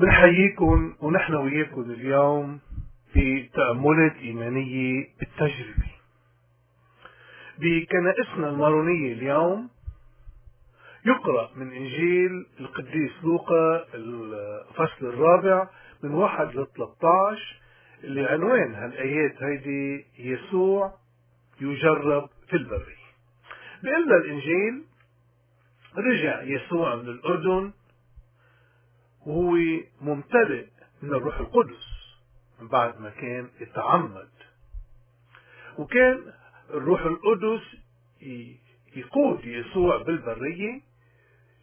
بنحييكم ونحن وياكم اليوم في تأملات إيمانية بالتجربة. بكنائسنا المارونية اليوم يقرأ من إنجيل القديس لوقا الفصل الرابع من واحد ل 13 اللي عنوان هالآيات هيدي يسوع يجرب في البرية بيقول الإنجيل رجع يسوع من الأردن وهو ممتلئ من الروح القدس من بعد ما كان يتعمد. وكان الروح القدس يقود يسوع بالبرية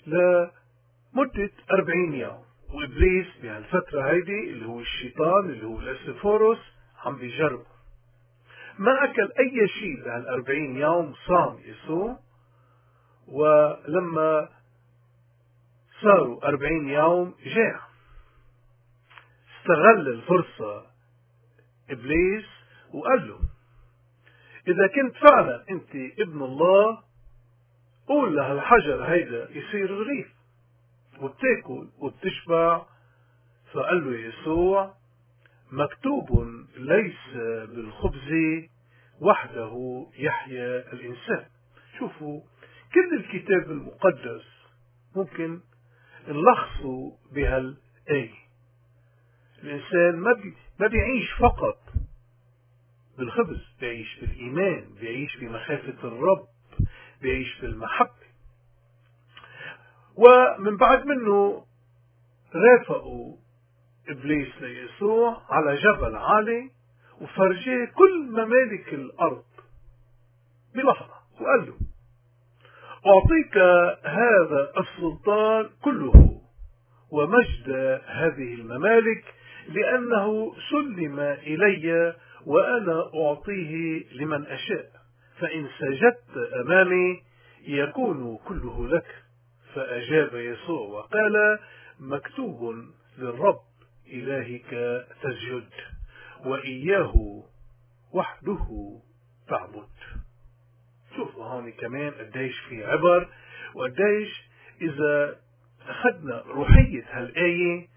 لمدة أربعين يوم. وإبليس بهالفترة هيدي اللي هو الشيطان اللي هو الأسفوروس عم بيجربه ما أكل أي شيء بهالأربعين يوم صام يسوع. ولما صاروا أربعين يوم جاع استغل الفرصة إبليس وقال له إذا كنت فعلا أنت ابن الله قول لهالحجر هيدا يصير رغيف وبتاكل وبتشبع. فقال له يسوع مكتوب ليس بالخبز وحده يحيا الإنسان. شوفوا كل الكتاب المقدس ممكن نلخصه بهالآية الإنسان ما بي ما بيعيش فقط بالخبز بيعيش بالإيمان بيعيش بمخافة الرب بيعيش بالمحبة ومن بعد منه رافقوا إبليس ليسوع على جبل عالي وفرجاه كل ممالك الأرض بلحظة وقال له أعطيك هذا السلطان كله ومجد هذه الممالك لأنه سلم إلي وأنا أعطيه لمن أشاء. فإن سجدت أمامي يكون كله لك. فأجاب يسوع وقال مكتوب للرب إلهك تسجد وإياه وحده تعبد. شوفوا هون كمان قديش في عبر وقديش إذا أخذنا روحية هالآية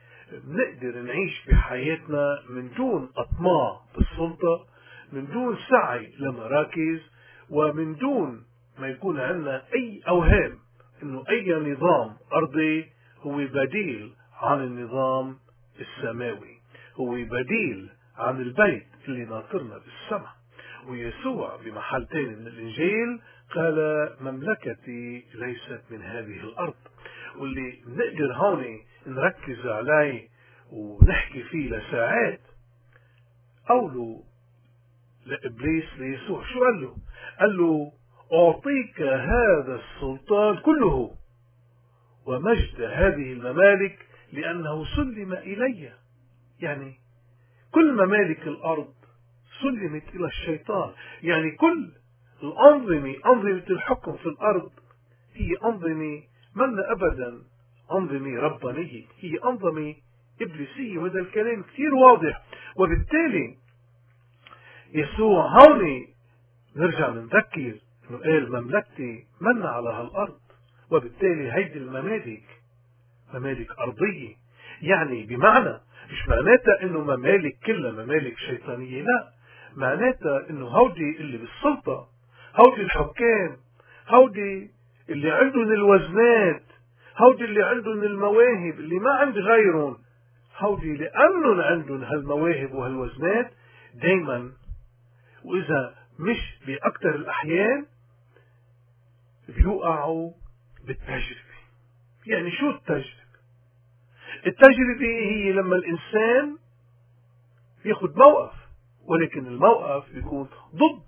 بنقدر نعيش بحياتنا من دون أطماع بالسلطة من دون سعي لمراكز ومن دون ما يكون عندنا أي أوهام أنه أي نظام أرضي هو بديل عن النظام السماوي هو بديل عن البيت اللي ناطرنا بالسماء. ويسوع بمحل تاني من الإنجيل قال مملكتي ليست من هذه الأرض. واللي نقدر هون نركز عليه ونحكي فيه لساعات قوله لإبليس ليسوع. شو قال له؟ قال له أعطيك هذا السلطان كله ومجد هذه الممالك لأنه سلم إلي. يعني كل ممالك الأرض سلمت إلى الشيطان. يعني كل الأنظمة أنظمة الحكم في الأرض هي أنظمة من أبدا. أنظمة ربانية. هي أنظمة إبليسية. وهذا الكلام كثير واضح. وبالتالي يسوع هون نرجع نذكر إنه قال مملكتي من على هالأرض. وبالتالي هيدي الممالك ممالك أرضية. يعني بمعنى مش معناتها إنه ممالك كلها ممالك شيطانية لا. معناتها إنه هودي اللي بالسلطة هودي الحكام هودي اللي عندهم الوزنات هودي اللي عندهم المواهب اللي ما عند غيرهم. هودي لأنهم عندهم هالمواهب وهالوزنات دايما. وإذا مش بأكثر الأحيان بيوقعوا بالتجربة. يعني شو التجربة؟ التجربة هي لما الإنسان ياخد موقف. ولكن الموقف بيكون ضد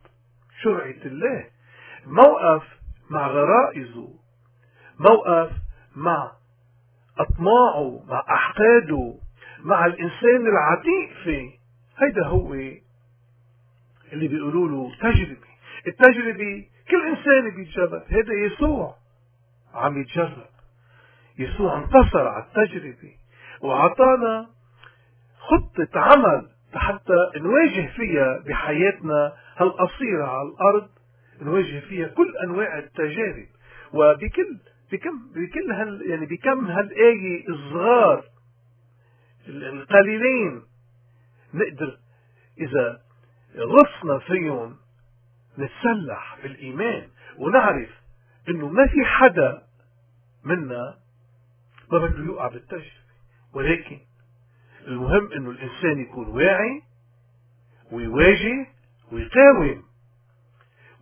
شرعة الله. موقف مع غرائزه. موقف مع أطماعه مع أحقاده مع الإنسان العتيق. فيه هيدا هو اللي بيقولوا له تجربة. التجربة كل إنسان بيتجرب. هذا يسوع عم يتجرب. يسوع انتصر على التجربة. وعطانا خطة عمل حتى نواجه فيها بحياتنا هالقصيرة على الأرض نواجه فيها كل أنواع التجارب. وبكل بكم بكل هال يعني بكم هالآية الصغار القليلين نقدر إذا غصنا فيهم نتسلح بالإيمان ونعرف إنه ما في حدا منا ما بده يوقع بالتجربة. ولكن المهم إنه الإنسان يكون واعي ويواجه ويقاوم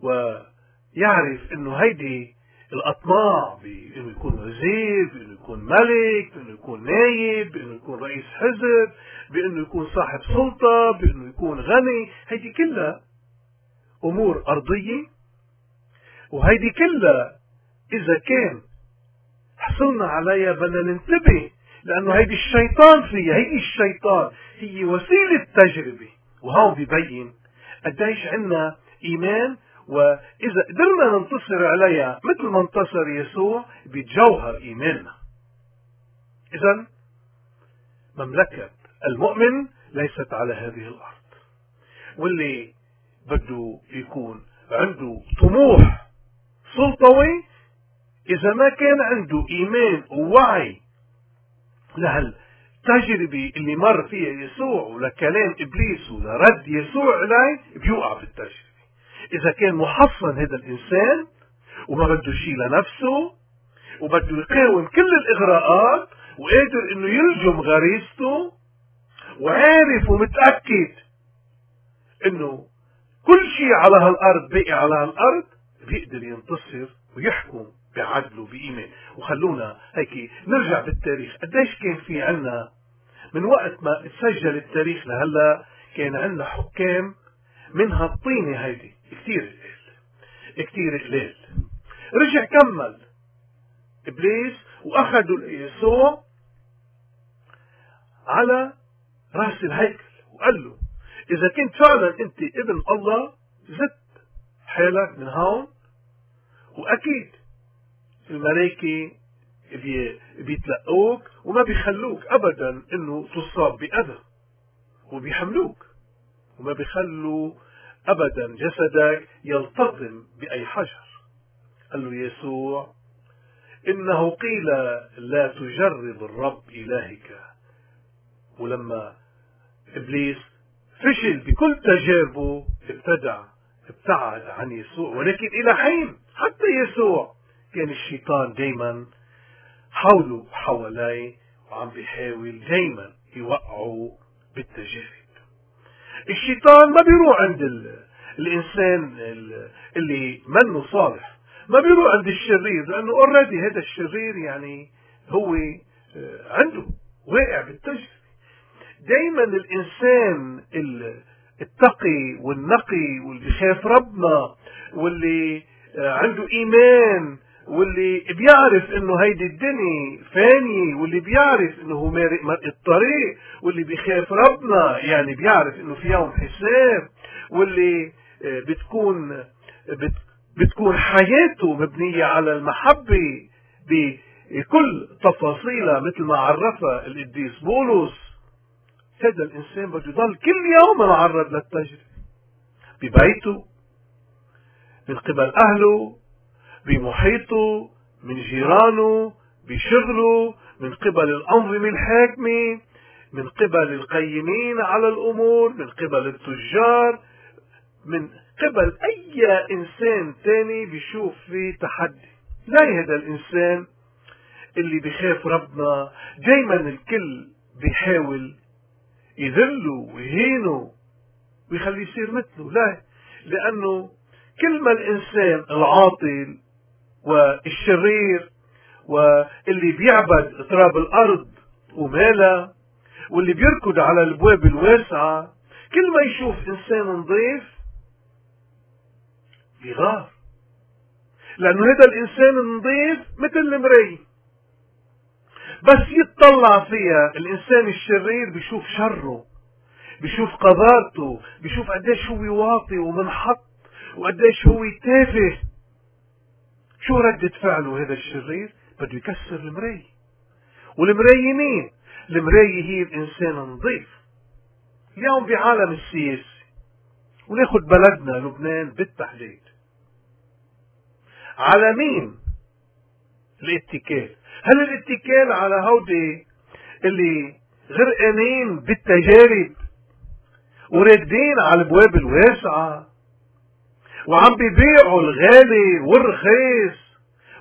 ويعرف إنه هيدي الأطماع بأنه يكون وزير بأنه يكون ملك بأنه يكون نايب بأنه يكون رئيس حزب بأنه يكون صاحب سلطة بأنه يكون غني هيدي كلها أمور أرضية وهيدي كلها إذا كان حصلنا عليها بدنا ننتبه لأنه هيدي الشيطان فيها هيدي الشيطان هي وسيلة تجربة. وهون ببين قديش عنا إيمان وإذا قدرنا ننتصر عليها مثل ما انتصر يسوع بجوهر إيماننا. إذا مملكة المؤمن ليست على هذه الأرض. واللي بده يكون عنده طموح سلطوي إذا ما كان عنده إيمان ووعي لهالتجربة اللي مر فيها يسوع ولكلام إبليس ولرد يسوع عليه بيوقع بالتجربة إذا كان محصن هذا الإنسان وما بده شيء لنفسه وبده يقاوم كل الإغراءات وقادر إنه يلجم غريزته وعارف ومتأكد إنه كل شيء على هالأرض بقي على هالأرض بيقدر ينتصر ويحكم. بعدله بإيمان وخلونا هيك نرجع بالتاريخ. قديش كان في عنا من وقت ما تسجل التاريخ لهلا كان عنا حكام من هالطينة هيدي. كثير قليل. كثير قليل. رجع كمل. إبليس وأخذوا يسوع على راس الهيكل. وقال له إذا كنت فعلا أنت ابن الله زت حالك من هون. الملائكة بيتلقوك وما بيخلوك ابدا إنه تصاب بأذى وبيحملوك. وما بيخلوا ابدا جسدك يلتطم بأي حجر. قال له يسوع إنه قيل لا تجرب الرب إلهك. ولما إبليس فشل بكل تجاربه ابتدع ابتعد عن يسوع ولكن إلى حين حتى يسوع. كان الشيطان دايما حوله وحواليه وعم بيحاول دايما يوقعه بالتجارب الشيطان ما بيروح عند الإنسان اللي منه صالح ما بيروح عند الشرير لأنه اوريدي هذا الشرير يعني هو آه، عنده واقع بالتجربه دايما الإنسان التقي والنقي واللي بخاف ربنا واللي آه، عنده إيمان واللي بيعرف إنه هيدي الدنيا فانية واللي بيعرف إنه هو مارق الطريق واللي بيخاف ربنا يعني بيعرف إنه في يوم حساب واللي آه، بتكون بتكون حياته مبنية على المحبة بكل تفاصيلها مثل ما عرفها القديس بولس. هذا الإنسان بده يضل كل يوم معرض للتجربة ببيته من قبل أهله بمحيطه من جيرانه بشغله من قبل الأنظمة الحاكمة من قبل القيمين على الأمور من قبل التجار من قبل أي إنسان تاني بيشوف فيه تحدي. لا هذا الإنسان اللي بخاف ربنا. دايما الكل بيحاول يذله ويهينه ويخليه يصير مثله. لا لأنه كل ما الإنسان العاطل والشرير واللي بيعبد تراب الأرض ومالها واللي بيركض على الابواب الواسعة كل ما يشوف إنسان نظيف بيغار. لأنه هذا الإنسان النظيف مثل المراية بس يتطلع فيها الإنسان الشرير بيشوف شره بيشوف قذارته بيشوف قديش هو واطي ومنحط وقديش هو تافه. شو ردة فعله هذا الشرير؟ بده يكسر المراية والمراية مين؟ المراية هي الإنسان النظيف. اليوم بعالم السياسي وناخد بلدنا لبنان بالتحديد. على مين الاتكال. هل الاتكال على هودي اللي غرقانين بالتجارب وراكدين على الابواب الواسعة وعم بيبيعوا الغالي والرخيص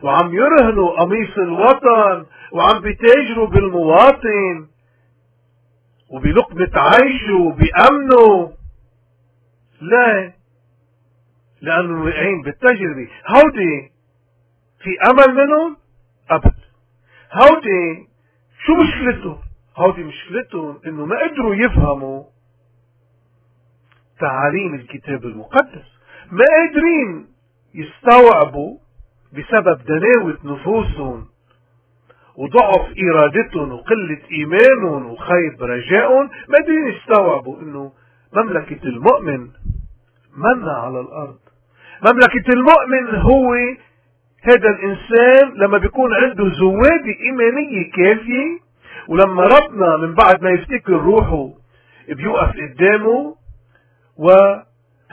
وعم يرهنوا قميص الوطن وعم بيتاجروا بالمواطن وبلقمة عيشه بأمنه لا لأنه واقعين بالتجربة. هودي في أمل منهم؟ أبد. هودي شو مشكلتهم هودي مشكلتهم إنه ما قدروا يفهموا تعاليم الكتاب المقدس. ما قادرين يستوعبوا بسبب دناوة نفوسهم وضعف إرادتهم وقلة إيمانهم وخيب رجائهم ما قادرين يستوعبوا إنه مملكة المؤمن منة على الأرض. مملكة المؤمن هو هذا الإنسان لما بيكون عنده زوادة إيمانية كافية ولما ربنا من بعد ما يفتكر روحه بيوقف قدامه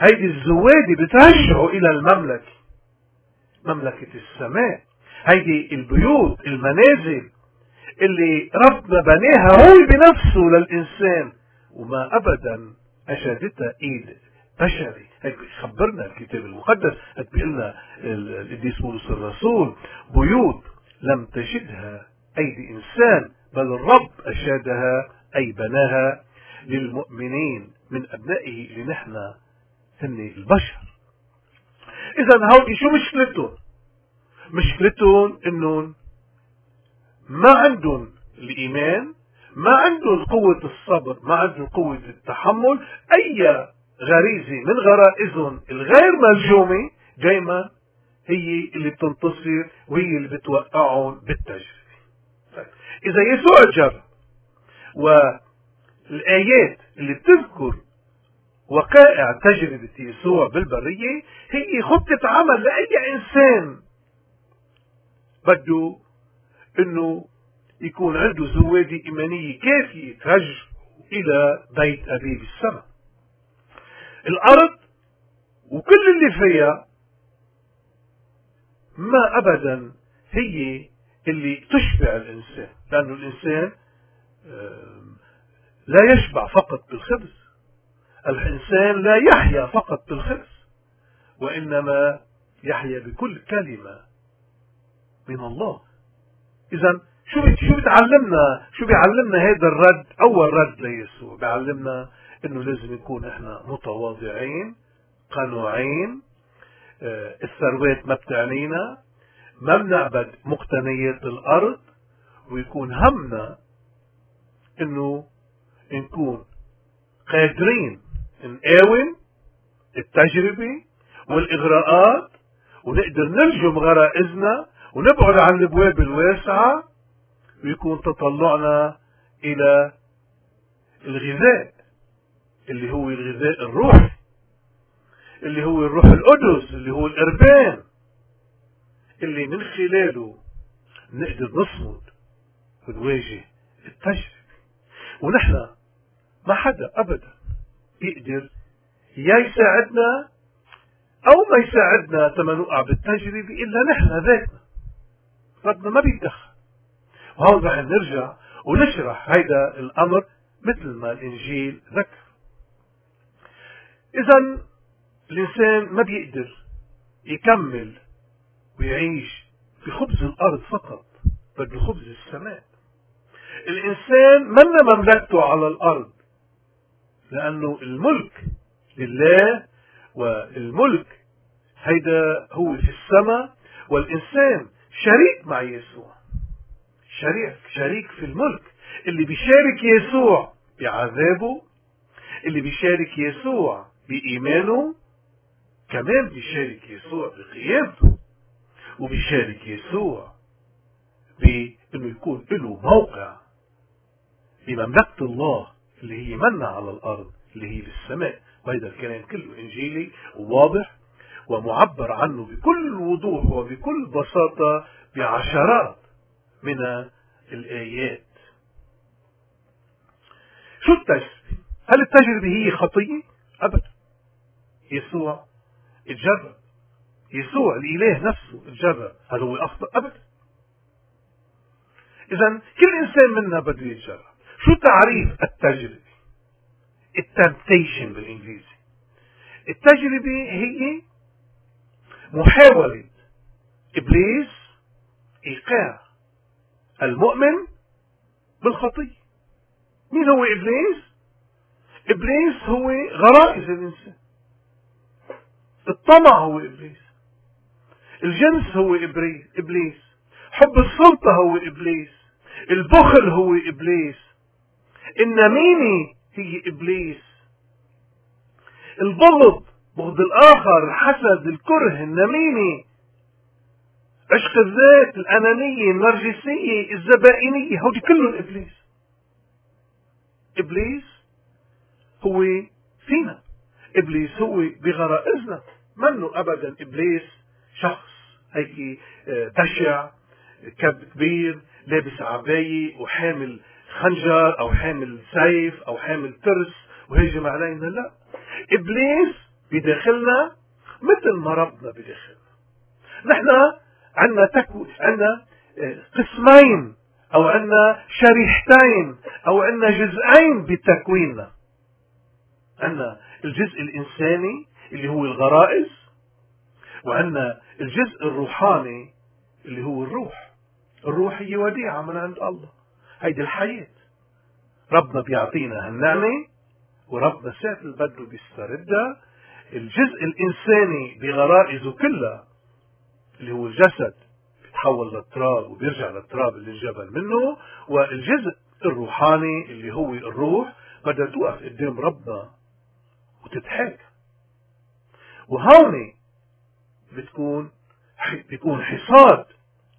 وهيدي الزوادة بترجعه إلى المملكة مملكة السماء. هيدي البيوت المنازل اللي ربنا بناها هو بنفسه للإنسان. وما أبدا أشادتها إيد بشري. هيك خبرنا الكتاب المقدس. هيك لنا القديس بولس الرسول بيوت لم تشدها أيدي إنسان بل الرب أشادها أي بناها للمؤمنين من أبنائه اللي نحن هن البشر إذا هودي شو مشكلتهم؟ مشكلتهم إنهم ما عندهم الإيمان ما عندهم قوة الصبر ما عندهم قوة التحمل أي غريزة من غرائزهم الغير ملجومة دايما هي اللي بتنتصر وهي اللي بتوقعهم بالتجربة طيب. إذا يسوع جرب والآيات اللي بتذكر وقائع تجربة يسوع بالبرية هي خطة عمل لأي إنسان. بده إنه يكون عنده زوادة إيمانية كافية ترجع إلى بيت أبيه بالسماء الأرض وكل اللي فيها ما أبدا هي اللي تشبع الإنسان لأنه الإنسان لا يشبع فقط بالخبز. الإنسان لا يحيا فقط بالخبز وإنما يحيا بكل كلمة من الله. إذا شو شو بتعلمنا؟ شو بيعلمنا هذا الرد؟ أول رد ليسوع بيعلمنا إنه لازم نكون إحنا متواضعين قنوعين آه، الثروات ما بتعنينا ما بنعبد مقتنيات الأرض ويكون همنا إنه نكون قادرين نقاوم التجربة والإغراءات ونقدر نلجم غرائزنا ونبعد عن الأبواب الواسعة ويكون تطلعنا إلى الغذاء اللي هو الغذاء الروحي اللي هو الروح القدس اللي هو الأربان اللي من خلاله نقدر نصمد ونواجه التجربة. ونحن ما حدا أبدا يقدر يا يساعدنا أو ما يساعدنا تما نوقع بالتجربة إلا نحن ذاتنا. ربنا ما بيتدخل وهون رح نرجع ونشرح هيدا الأمر مثل ما الإنجيل ذكر. اذا الإنسان ما بيقدر يكمل ويعيش بخبز الأرض فقط بده خبز السماء. الإنسان من مملكته على الأرض؟ لأنه الملك لله والملك هيدا هو في السماء والإنسان شريك مع يسوع. شريك شريك في الملك. اللي بيشارك يسوع بعذابه اللي بيشارك يسوع بإيمانه كمان بيشارك يسوع بقيامته وبيشارك يسوع بأنه يكون له موقع بمملكة الله. اللي هي منة على الأرض اللي هي بالسماء وهذا الكلام كله إنجيلي وواضح ومعبر عنه بكل وضوح وبكل بساطة بعشرات من الآيات. شو التجربة؟ هل التجربة هي خطية؟ أبدا. يسوع اتجرب يسوع الإله نفسه اتجرب هل هو أخطأ؟ أبدا. إذا كل إنسان منا بده يتجرب شو تعريف التجربة؟ التمتيشن بالإنجليزي. التجربة هي محاولة إبليس إيقاع المؤمن بالخطية. مين هو إبليس؟ إبليس هو غرائز الإنسان. الطمع هو إبليس. الجنس هو إبليس. حب السلطة هو إبليس. البخل هو إبليس. النميمة هي إبليس. البغض بغض الآخر الحسد الكره النميمة عشق الذات الأنانية النرجسية الزبائنية هودي كلهم إبليس. إبليس هو فينا. إبليس هو بغرائزنا منه أبدا إبليس شخص هيك آه، بشع كب كبير لابس عباية وحامل خنجر أو حامل سيف أو حامل ترس وهيجم علينا. لا. إبليس بداخلنا مثل ما ربنا بداخلنا. نحن عندنا تكو عندنا آه، قسمين أو عندنا شريحتين أو عندنا جزئين بتكويننا. عندنا الجزء الإنساني اللي هو الغرائز وعندنا الجزء الروحاني اللي هو الروح. الروح هي وديعة من عند الله. هيدي الحياة. ربنا بيعطينا هالنعمة وربنا اللي بده بيستردها الجزء الإنساني بغرائزه كلها اللي هو الجسد بيتحول للتراب وبيرجع للتراب اللي انجبل منه والجزء الروحاني اللي هو الروح بدها توقف قدام ربنا وتتحاكى وهون بتكون بيكون حصاد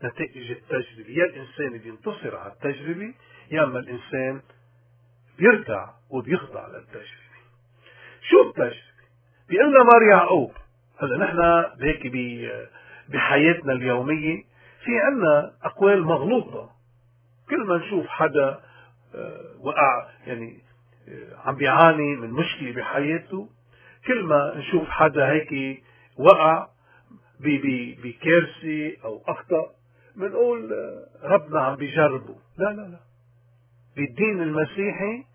نتائج التجربة يا الإنسان بينتصر على التجربة يا أما الإنسان بيركع وبيخضع للتجربة. شو التجربة؟ بيقول لنا مار يعقوب هلا نحن هيك بحياتنا اليومية في عنا أقوال مغلوطة. كل ما نشوف حدا آه، وقع يعني آه، عم بيعاني من مشكلة بحياته كل ما نشوف حدا هيك وقع بكارثة أو أخطأ بنقول ربنا عم بيجربه. لا لا لا. بالدين المسيحي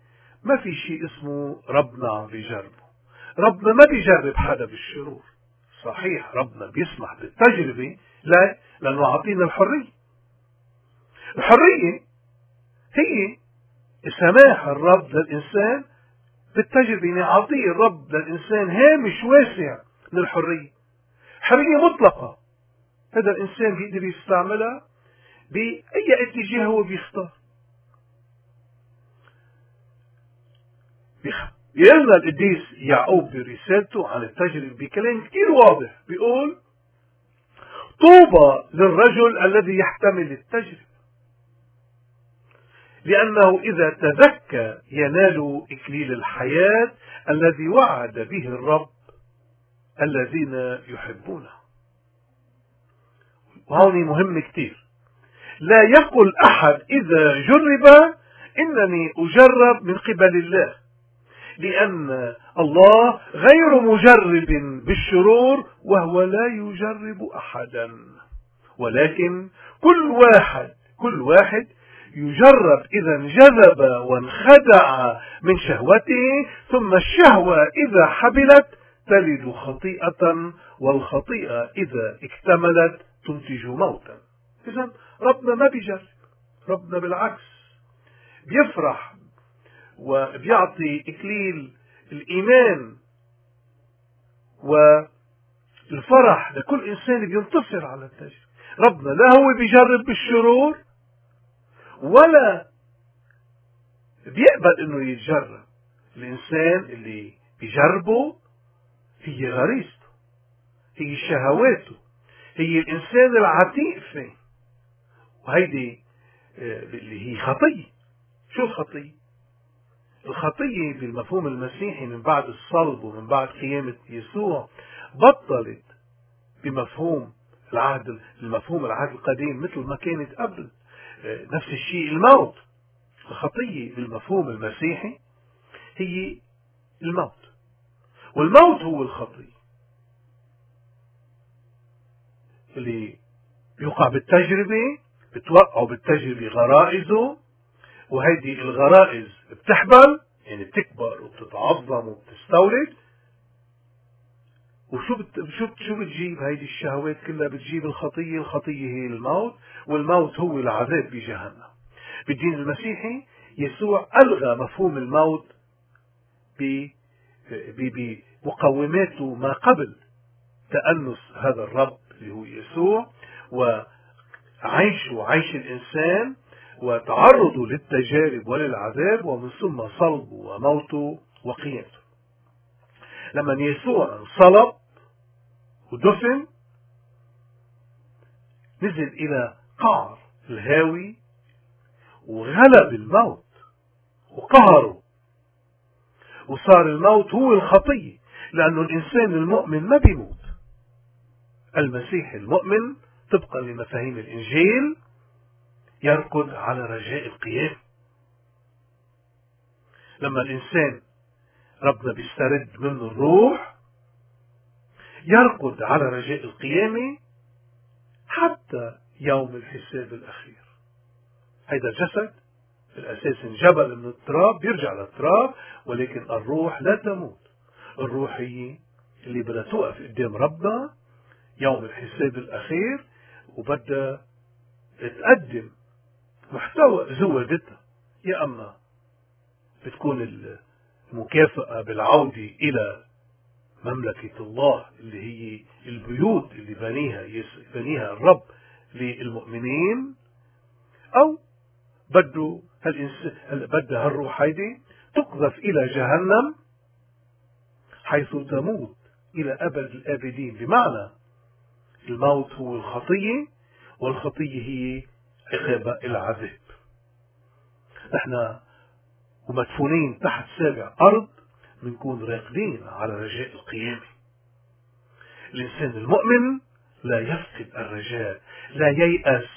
ما في شيء اسمه ربنا عم بيجربه. ربنا ما بيجرب حدا بالشرور. صحيح ربنا بيسمح بالتجربة لا لأنه أعطينا الحرية. الحرية هي سماح الرب للإنسان بالتجربة. يعني أعطيه الرب للإنسان هامش واسع من الحرية. حرية مطلقة. هذا الإنسان بيقدر يستعملها بأي اتجاه هو بيختار. يقولنا القديس يعقوب برسالته عن التجربة بكلام كثير واضح. بيقول طوبى للرجل الذي يحتمل التجربة. لأنه إذا تزكى ينال إكليل الحياة الذي وعد به الرب الذين يحبونه. وهوني مهم كتير. لا يقل أحد إذا جرب إنني أجرب من قبل الله لأن الله غير مجرب بالشرور وهو لا يجرب أحدا. ولكن كل واحد كل واحد يجرب إذا انجذب وانخدع من شهوته ثم الشهوة إذا حبلت تلد خطيئة والخطيئة إذا اكتملت تنتج موتا. إذا ربنا ما بيجرب ربنا بالعكس بيفرح وبيعطي إكليل الإيمان والفرح لكل إنسان بينتصر على التجربة ربنا لا هو بيجرب بالشرور ولا بيقبل إنه يتجرب. الإنسان اللي بيجربه هي غريزته هي شهواته. هي الإنسان العتيق. فيه وهيدي آه، اللي هي خطية. شو الخطية؟ الخطية بالمفهوم المسيحي من بعد الصلب ومن بعد قيامة يسوع بطلت بمفهوم العهد المفهوم العهد القديم مثل ما كانت قبل. آه، نفس الشيء الموت. الخطية بالمفهوم المسيحي هي الموت. والموت هو الخطية. اللي يوقع بالتجربة بتوقعه بالتجربة غرائزه وهيدي الغرائز بتحبل يعني بتكبر وبتتعظم وبتستولد وشو بت... شو شو بتجيب هيدي الشهوات كلها؟ بتجيب الخطية الخطية هي الموت. والموت هو العذاب بجهنم. بالدين المسيحي يسوع ألغى مفهوم الموت ب... بمقوماته ما قبل تأنس هذا الرب. اللي هو يسوع وعيشه عيش الإنسان وتعرضه للتجارب وللعذاب ومن ثم صلبه وموته وقيامته لما يسوع انصلب ودفن نزل إلى قعر الهاوي وغلب الموت وقهره. وصار الموت هو الخطية لأنه الإنسان المؤمن ما بيموت. المسيح المؤمن طبقا لمفاهيم الإنجيل يركض على رجاء القيام. لما الإنسان ربنا بيسترد منه الروح يركض على رجاء القيامة حتى يوم الحساب الأخير. هيدا الجسد الأساس انجبل من التراب بيرجع للتراب ولكن الروح لا تموت. الروح هي اللي بدها توقف قدام ربنا يوم الحساب الأخير وبدها تقدم محتوى زودتها يا أما بتكون المكافأة بالعودة إلى مملكة الله اللي هي البيوت اللي بنيها بنيها الرب للمؤمنين أو بده هالإنسان بدها هالروح هيدي تقذف إلى جهنم حيث تموت إلى أبد الآبدين. بمعنى الموت هو الخطية والخطية هي عقاب العذاب. نحن ومدفونين تحت سابع أرض بنكون راقدين على رجاء القيامة. الإنسان المؤمن لا يفقد الرجاء لا ييأس.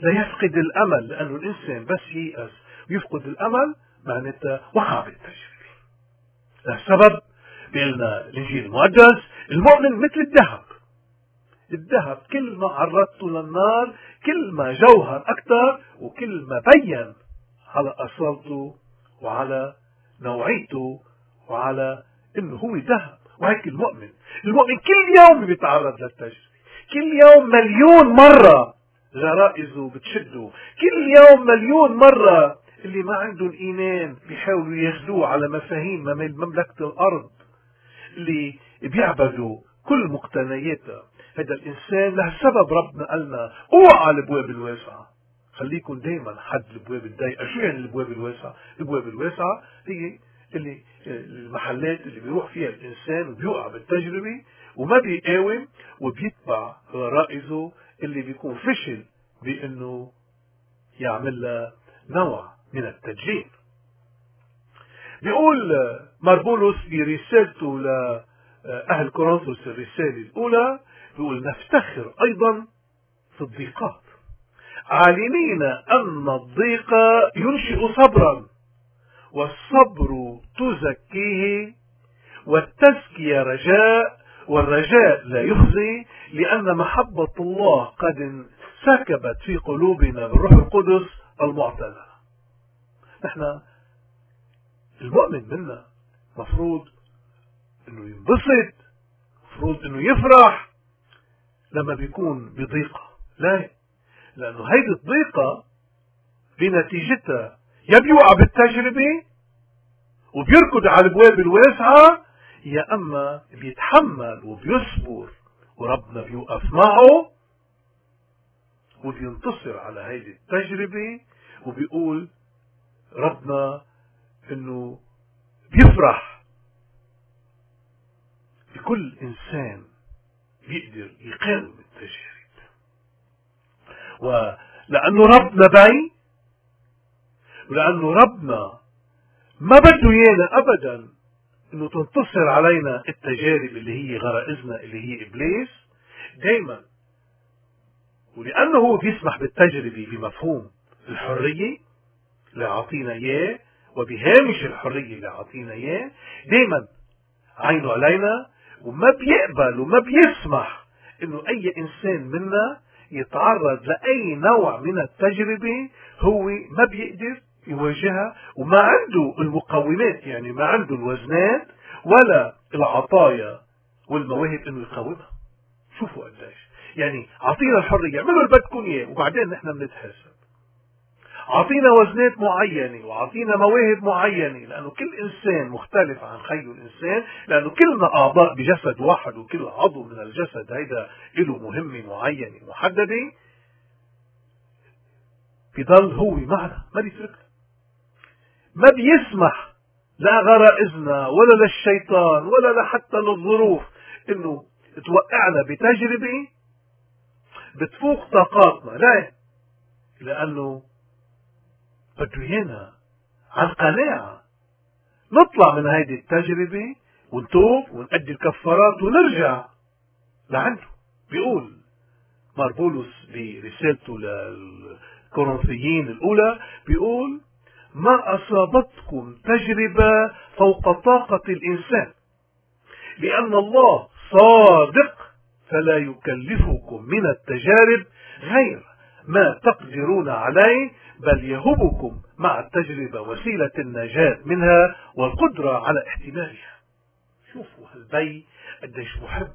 لا يفقد الأمل لأنه الإنسان بس ييأس. ويفقد الأمل معناتها وقع بالتجربة. السبب بيقلنا الإنجيل المقدس المؤمن مثل الذهب الذهب كل ما عرضته للنار كل ما جوهر أكثر وكل ما بين على أصالته وعلى نوعيته وعلى إنه هو ذهب. وهيك المؤمن. المؤمن كل يوم بيتعرض للتجربة كل يوم مليون مرة غرائزه بتشده. كل يوم مليون مرة اللي ما عندهم إيمان بيحاولوا ياخذوه على مفاهيم مملكة الأرض اللي بيعبدوا كل مقتنياتها. هذا الإنسان له سبب ربنا قالنا اوعى الابواب الواسعة خليكم دائما حد الابواب الضيقة شو يعني الابواب الواسعة الابواب الواسعة هي اللي المحلات اللي بيروح فيها الإنسان وبيقع بالتجربة وما بيقاوم وبيتبع غرائزه اللي بيكون فشل بأنه يعمل لها نوع من التدجين بيقول مربولوس في رسالته لأهل كورنثوس الرسالة الأولى بيقول نفتخر أيضا في الضيقات. عالمين أن الضيق ينشئ صبرا والصبر تزكيه والتزكية رجاء والرجاء لا يخزي لأن محبة الله قد سكبت في قلوبنا بالروح القدس المعتدى نحن المؤمن منا مفروض إنه ينبسط مفروض إنه يفرح لما بيكون بضيقة. لا لأنه هيدي الضيقة بنتيجتها يا بيوقع بالتجربة وبيركض على الابواب الواسعة يا أما بيتحمل وبيصبر وربنا بيوقف معه وبينتصر على هيدي التجربة وبيقول ربنا إنه بيفرح بكل إنسان. بيقدر يقاوم التجارب ولأنه ربنا بعيد ولأنه ربنا ما بده إيانا أبدا إنه تنتصر علينا التجارب اللي هي غرائزنا اللي هي إبليس دايما. ولأنه هو بيسمح بالتجربة بمفهوم الحرية اللي أعطينا إياه وبهامش الحرية اللي أعطينا إياه دايما عينه علينا وما بيقبل وما بيسمح إنه أي إنسان منا يتعرض لأي نوع من التجربة هو ما بيقدر يواجهها وما عنده المقومات يعني ما عنده الوزنات ولا العطايا والمواهب إنه يقاومها. شوفوا قديش. يعني أعطينا الحرية اعملوا اللي بدكم إياه وبعدين نحن بنتحاسب. أعطينا وزنات معينة وأعطينا مواهب معينة لأنه كل إنسان مختلف عن خيه الإنسان لأنه كلنا أعضاء بجسد واحد وكل عضو من الجسد هيدا له مهمه معينه محدده بضل هو معنا ما بيتركنا ما بيسمح لا غرائزنا ولا للشيطان ولا لحتى للظروف إنه توقعنا بتجربة بتفوق طاقاتنا لا لأنه بده عن قناعة نطلع من هذه التجربة ونتوب ونأدي الكفارات ونرجع لعنده. بيقول مار بولس برسالته للكورنثيين الأولى بيقول ما أصابتكم تجربة فوق طاقة الإنسان؟ لأن الله صادق فلا يكلفكم من التجارب غير ما تقدرون عليه بل يهبكم مع التجربة وسيلة النجاة منها والقدرة على احتمالها. شوفوا هالبي قديش محب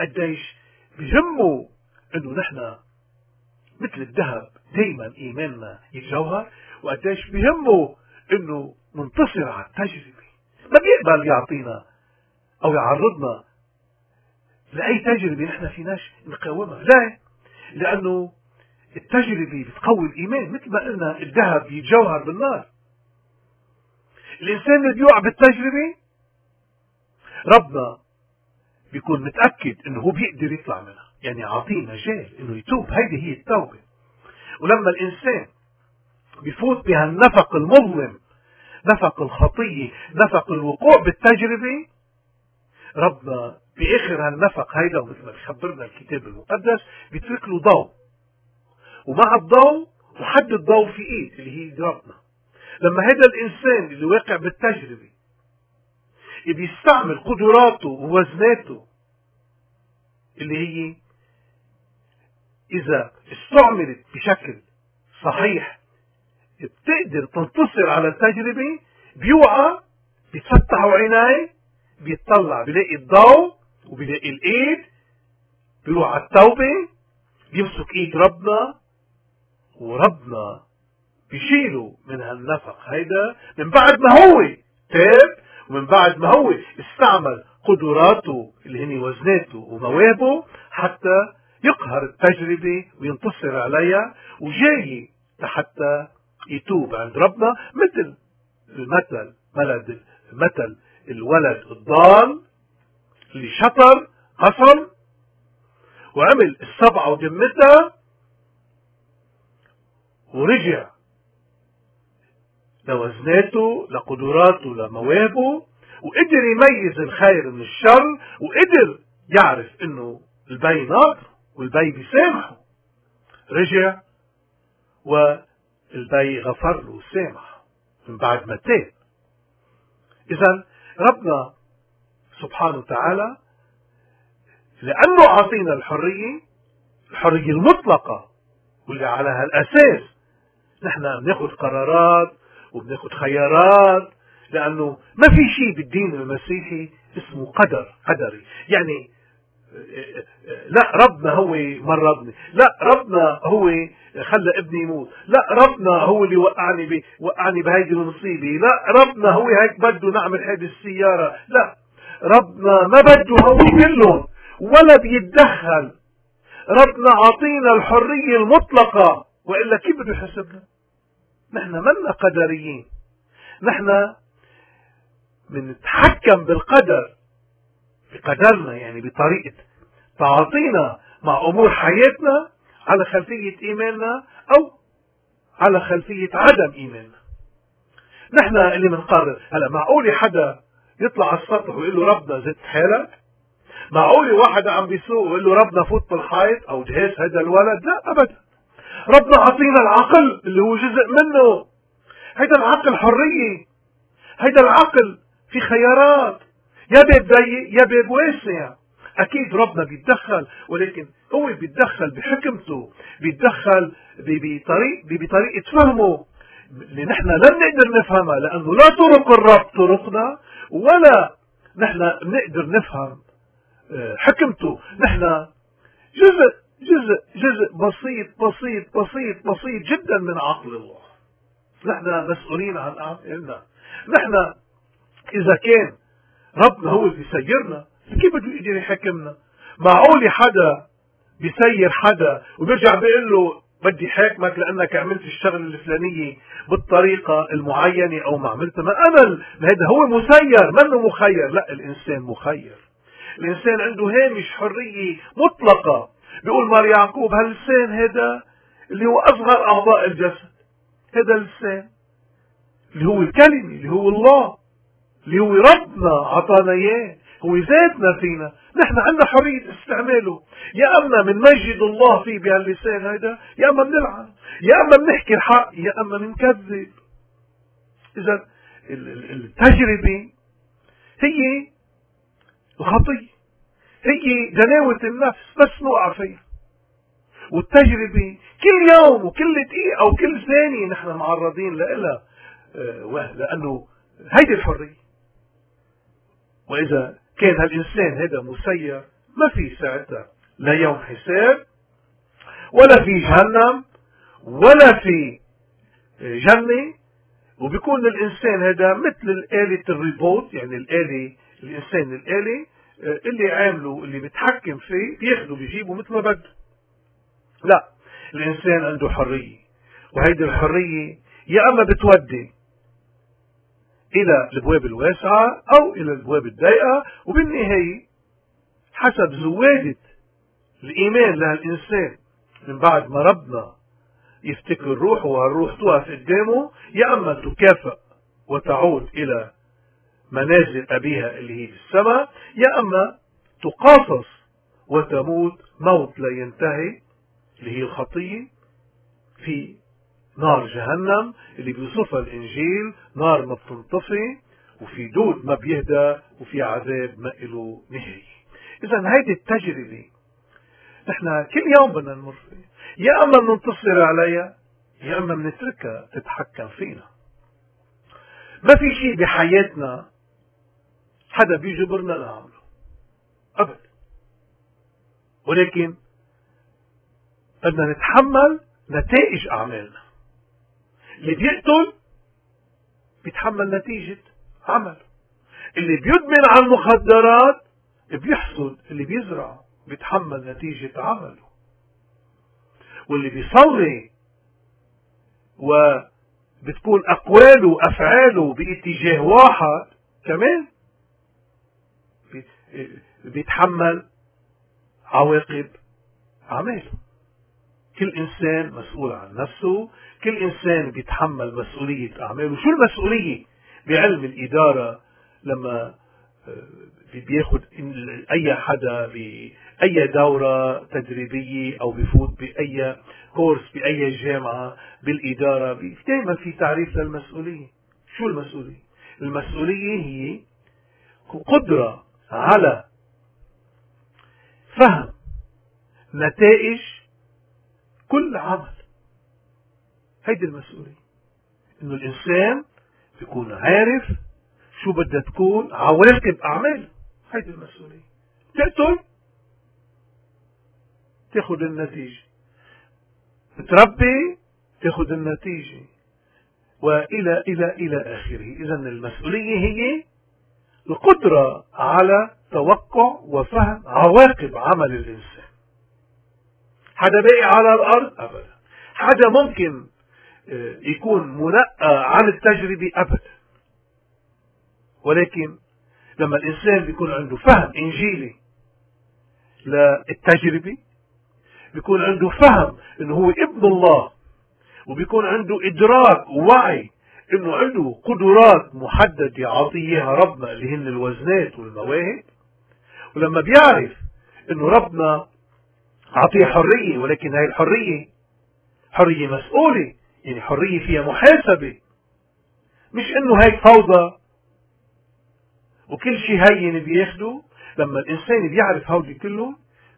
قديش بهمه إنه نحن مثل الذهب دايما إيماننا يتجوهر وقديش بهمه إنه ننتصر على التجربة. ما بيقبل يعطينا أو يعرضنا لأي تجربة نحن فيناش نقاومها. لا لأنه التجربة بتقوي الإيمان مثل ما قلنا الذهب يتجوهر بالنار. الإنسان اللي بيوقع بالتجربة ربنا بيكون متأكد إنه هو بيقدر يطلع منها. يعني عاطيه مجال إنه يتوب. هيدي هي التوبة. ولما الإنسان بفوت بهالنفق المظلم نفق الخطية نفق الوقوع بالتجربة ربنا بآخر هالنفق هيدا ومثل ما بيخبرنا الكتاب المقدس بيترك له ضوء. ومع الضوء وحد الضوء في إيد اللي هي ربنا. لما هذا الإنسان اللي واقع بالتجربة بيستعمل قدراته ووزناته اللي هي إذا استعملت بشكل صحيح بتقدر تنتصر على التجربة بيوعى بيتفتحوا عينيه بيطلع بيلاقي الضوء وبيلاقي الإيد بيروح على التوبة بيمسك إيد ربنا وربنا بيشيله من هالنفق. هيدا من بعد ما هو تاب ومن بعد ما هو استعمل قدراته اللي هن وزناته ومواهبه حتى يقهر التجربة وينتصر عليها وجاي لحتى يتوب عند ربنا مثل المثل ملد مثل الولد الضال اللي شطر قسم وعمل السبعة وذمتها ورجع. لوزناته لقدراته لمواهبه وقدر يميز الخير من الشر وقدر يعرف إنه البي ناطر والبي بيسامحه. رجع والبي غفر له وسامح من بعد ما تاب. إذا ربنا سبحانه وتعالى لأنه أعطينا الحرية الحرية المطلقة واللي على هالاساس نحن بناخذ قرارات وبناخذ خيارات لأنه ما في شيء بالدين المسيحي اسمه قدر قدري. يعني لا ربنا هو مرضني. لا ربنا هو خلى ابني يموت. لا ربنا هو اللي وقعني بي وقعني بهيدي المصيبة. لا ربنا هو هيك بده نعمل هيدي السيارة. لا ربنا ما بده هو كلهم ولا بيتدخل. ربنا عطينا الحرية المطلقة. وإلا كيف بده يحسبنا نحن منا قدريين. نحن بنتحكم بالقدر بقدرنا يعني بطريقة تعاطينا مع أمور حياتنا على خلفية إيماننا أو على خلفية عدم إيماننا. نحن اللي بنقرر هلا معقول حدا يطلع على السطح ويقول له ربنا زدت حالك معقول واحد عم بيسوق ويقول له ربنا فوت بالحيط أو جهاز هذا الولد؟ لا ابدا. ربنا عطينا العقل اللي هو جزء منه. هيدا العقل حرية. هيدا العقل في خيارات. يا باب ضيق يا باب واسع. أكيد ربنا بيتدخل ولكن هو بيتدخل بحكمته بيتدخل بطريق بطريقة فهمه. اللي نحن لن نقدر نفهمها لأنه لا طرق الرب طرقنا ولا نحن نقدر نفهم آه، حكمته. نحن جزء جزء جزء بسيط بسيط بسيط بسيط جدا من عقل الله. نحن مسؤولين عن أعمالنا نحن إذا كان ربنا هو اللي بيسيرنا كيف بده يقدر يحكمنا؟ معقول حدا بيسير حدا وبيرجع بيقول له بدي حاكمك لأنك عملت الشغلة الفلانية بالطريقة المعينة أو ما عملتها. ما أنا هذا هو مسير. منه مخير؟ لا الإنسان مخير. الإنسان عنده هامش حرية مطلقة. بيقول مار يعقوب هاللسان هذا اللي هو أصغر أعضاء الجسد هذا اللسان اللي هو الكلمة اللي هو الله اللي هو ربنا عطانا إياه هو ذاتنا فينا. نحن عندنا حرية استعماله. يا أما من مجد الله فيه بهاللسان هيدا يا أما بنلعن. يا أما بنحكي الحق يا أما بنكذب. إذا التجربة هي الخطية. هي جناوة النفس بس نوقع فيها والتجربة كل يوم وكل دقيقة وكل ثانية نحن معرضين لها آه، لأنه هيدي الحرية. وإذا كان هالإنسان هذا مسير ما في ساعتها لا يوم حساب ولا في جهنم ولا في جنة. وبيكون الإنسان هذا مثل الآلة الريبوت يعني الآلة الإنسان الآلة اللي عامله اللي بيتحكم فيه بياخده بيجيبه مثل ما بده. لا الإنسان عنده حرية وهيدي الحرية يا أما بتودي إلى الأبواب الواسعة أو إلى الأبواب الضيقة وبالنهاية حسب زوادة الإيمان لهالإنسان من بعد ما ربنا يفتكر روحه وهالروح توقف قدامه يا أما تكافئ وتعود إلى منازل أبيها اللي هي في السماء يا أما تقاصص وتموت موت لا ينتهي اللي هي الخطية في نار جهنم اللي بيوصفها الإنجيل نار ما بتنطفي وفي دود ما بيهدى وفي عذاب ما له نهاية إذا هيدي التجربة نحن كل يوم بدنا نمر فيها؟ يا أما بننتصر عليها يا أما بنتركها تتحكم فينا. ما في شيء بحياتنا حدا بيجبرنا نعمله أبدا ولكن بدنا نتحمل نتائج أعمالنا. اللي بيقتل بيتحمل نتيجة عمله اللي بيدمن على المخدرات بيحصد. اللي بيزرع بيتحمل نتيجة عمله. واللي بيصلي وبتكون أقواله وأفعاله باتجاه واحد كمان بيتحمل عواقب أعماله كل إنسان مسؤول عن نفسه كل إنسان بيتحمل مسؤولية أعماله. شو المسؤولية؟ بعلم الإدارة. لما آه، بياخد أي حدا بأي دورة تدريبية أو بفوت بأي كورس بأي جامعة بالإدارة دائما في تعريف للمسؤولية. شو المسؤولية؟ المسؤولية هي قدرة على فهم نتائج كل عمل. هيدي المسؤولية. إنه الإنسان بيكون عارف شو بدها تكون عواقب أعماله. هيدي المسؤولية. تقتل تاخذ النتيجة. تربي تاخذ النتيجة. وإلى إلى إلى آخره. إذا المسؤولية هي القدرة على توقع وفهم عواقب عمل الإنسان. حدا باقي على الأرض؟ أبدا. حدا ممكن آه، يكون منقى عن التجربة؟ أبدا. ولكن لما الإنسان بيكون عنده فهم إنجيلي للتجربة بيكون عنده فهم إنه هو ابن الله وبيكون عنده إدراك ووعي إنه عنده قدرات محددة يعطيها ربنا اللي هن الوزنات والمواهب. ولما بيعرف إنه ربنا اعطيه حرية ولكن هاي الحرية حرية مسؤولة يعني حرية فيها محاسبة. مش إنه هيك فوضى. وكل شيء هين بياخده لما الإنسان بيعرف هودي كله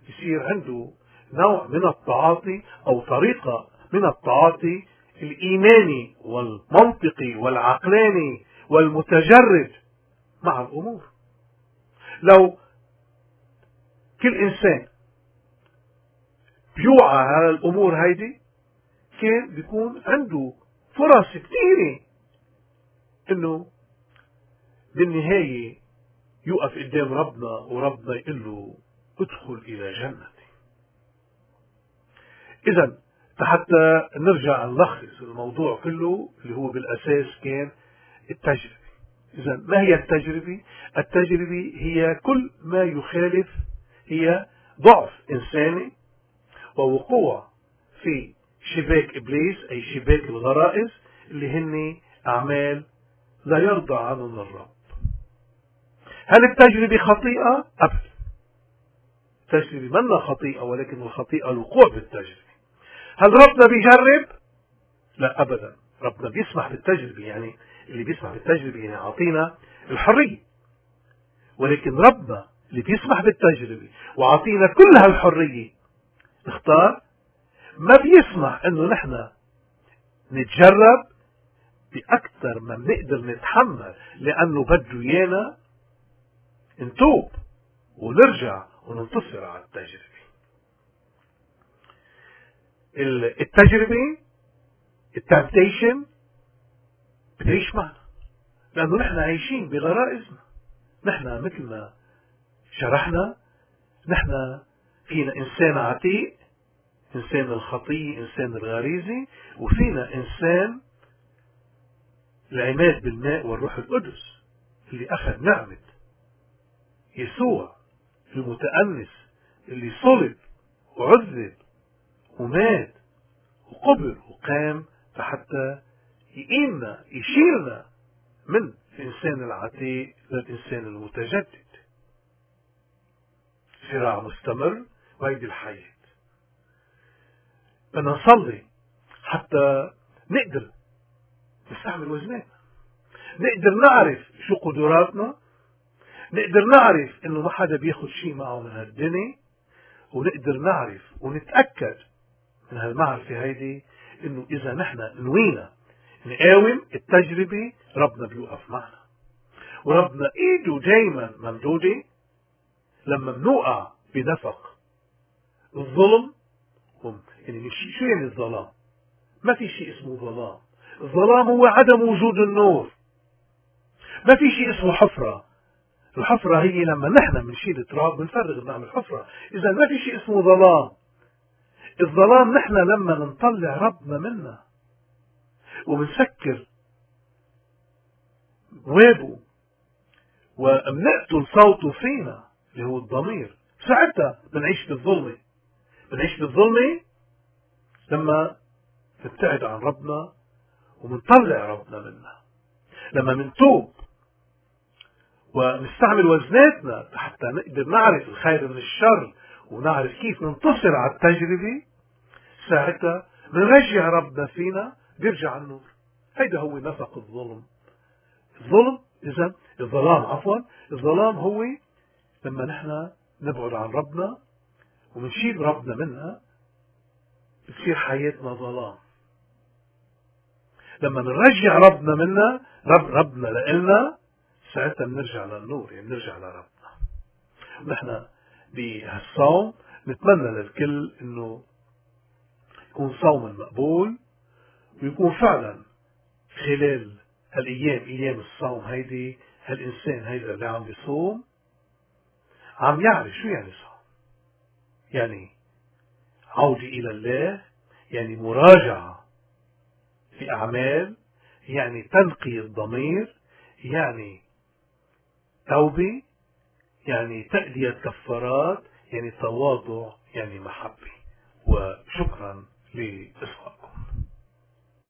بصير عنده نوع من التعاطي أو طريقة من التعاطي الإيماني والمنطقي والعقلاني والمتجرد مع الأمور. لو كل إنسان بيوعى على الأمور هيدي كان بيكون عنده فرص كثيرة إنه بالنهاية يوقف قدام ربنا وربنا يقول له ادخل إلى جنتي. اذا حتى نرجع نلخص الموضوع كله اللي هو بالأساس كان التجربة. إذا ما هي التجربة؟ التجربة هي كل ما يخالف هي ضعف إنساني ووقوع في شباك إبليس أي شباك الغرائز اللي هن أعمال لا يرضى عنهم الرب. هل التجربة خطيئة؟ أبدا. التجربة منا خطيئة ولكن الخطيئة الوقوع بالتجربة. هل ربنا بيجرب؟ لا أبدا. ربنا بيسمح بالتجربة يعني اللي بيسمح بالتجربة يعني أعطينا الحرية. ولكن ربنا اللي بيسمح بالتجربة وعطينا كل هالحرية نختار. ما بيسمح إنه نحن نتجرب بأكثر ما بنقدر نتحمل لأنه بده إيانا نتوب ونرجع وننتصر على التجربة. التجربة التمتيشن بتعيش معنا لأنه نحن عايشين بغرائزنا نحن مثل ما شرحنا نحن فينا إنسان عتيق إنسان الخطية إنسان الغريزي وفينا إنسان العماد بالماء والروح القدس اللي أخذ نعمة يسوع المتأنس اللي صلب وعذب ومات. وقبر وقام فحتى يقيمنا يشيلنا من الإنسان العتيق للإنسان المتجدد. صراع مستمر وهيدي الحياة. بدنا نصلي حتى نقدر نستعمل وزناتنا. نقدر نعرف شو قدراتنا. نقدر نعرف إنه ما حدا بياخد شيء معه من هالدنيا. ونقدر نعرف ونتأكد من هالمعرفة هيدي إنه إذا نحن نوينا نقاوم التجربة ربنا بيوقف معنا. وربنا إيده دايما ممدودة لما بنوقع بنفق. الظلم يعني شو يعني الظلام؟ ما في شيء اسمه ظلام. الظلام هو عدم وجود النور. ما في شيء اسمه حفرة. الحفرة هي لما نحن بنشيل التراب بنفرغ بنعمل حفرة. إذا ما في شيء اسمه ظلام. الظلام نحن لما نطلع ربنا منا وبنسكر بوابه وبنقتل صوته فينا اللي هو الضمير. ساعتها بنعيش بالظلمة بنعيش بالظلمة لما نبتعد عن ربنا ومنطلع ربنا منا. لما منتوب ونستعمل وزناتنا حتى نقدر نعرف الخير من الشر ونعرف كيف ننتصر على التجربة ساعتها بنرجع ربنا فينا بيرجع النور. هيدا هو نفق الظلم. الظلم إذا الظلام عفوا الظلام هو لما نحن نبعد عن ربنا ومنشيل ربنا منها بتصير حياتنا ظلام. لما نرجع ربنا منا رب ربنا لإلنا ساعتها بنرجع للنور يعني بنرجع لربنا. ونحن بهالصوم نتمنى للكل إنه يكون صوم مقبول ويكون فعلا خلال هالايام أيام الصوم هيدي هالإنسان هيدا اللي عم بيصوم عم يعرف شو يعني صوم. يعني عودة إلى الله يعني مراجعة في أعمال يعني تنقي الضمير يعني توبة يعني تأدية كفارات يعني تواضع يعني محبة. وشكرا. the.